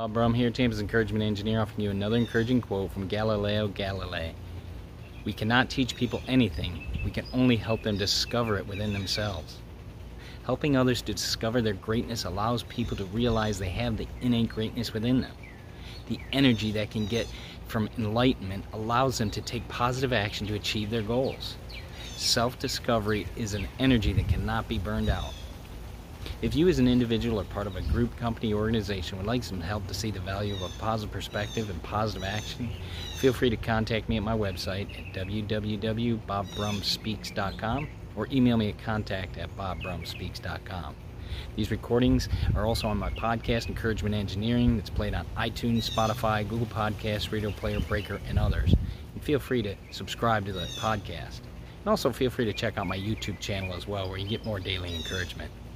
Bob Brum here, Tampa's Encouragement Engineer, offering you another encouraging quote from Galileo Galilei. We cannot teach people anything, we can only help them discover it within themselves. Helping others to discover their greatness allows people to realize they have the innate greatness within them. The energy that can get from enlightenment allows them to take positive action to achieve their goals. Self discovery is an energy that cannot be burned out. If you as an individual or part of a group, company, organization would like some help to see the value of a positive perspective and positive action, feel free to contact me at my website at www.bobbrumspeaks.com or email me at contact at bobbrumspeaks.com. These recordings are also on my podcast, Encouragement Engineering, that's played on iTunes, Spotify, Google Podcasts, Radio Player, Breaker, and others. And feel free to subscribe to the podcast. And also feel free to check out my YouTube channel as well, where you get more daily encouragement.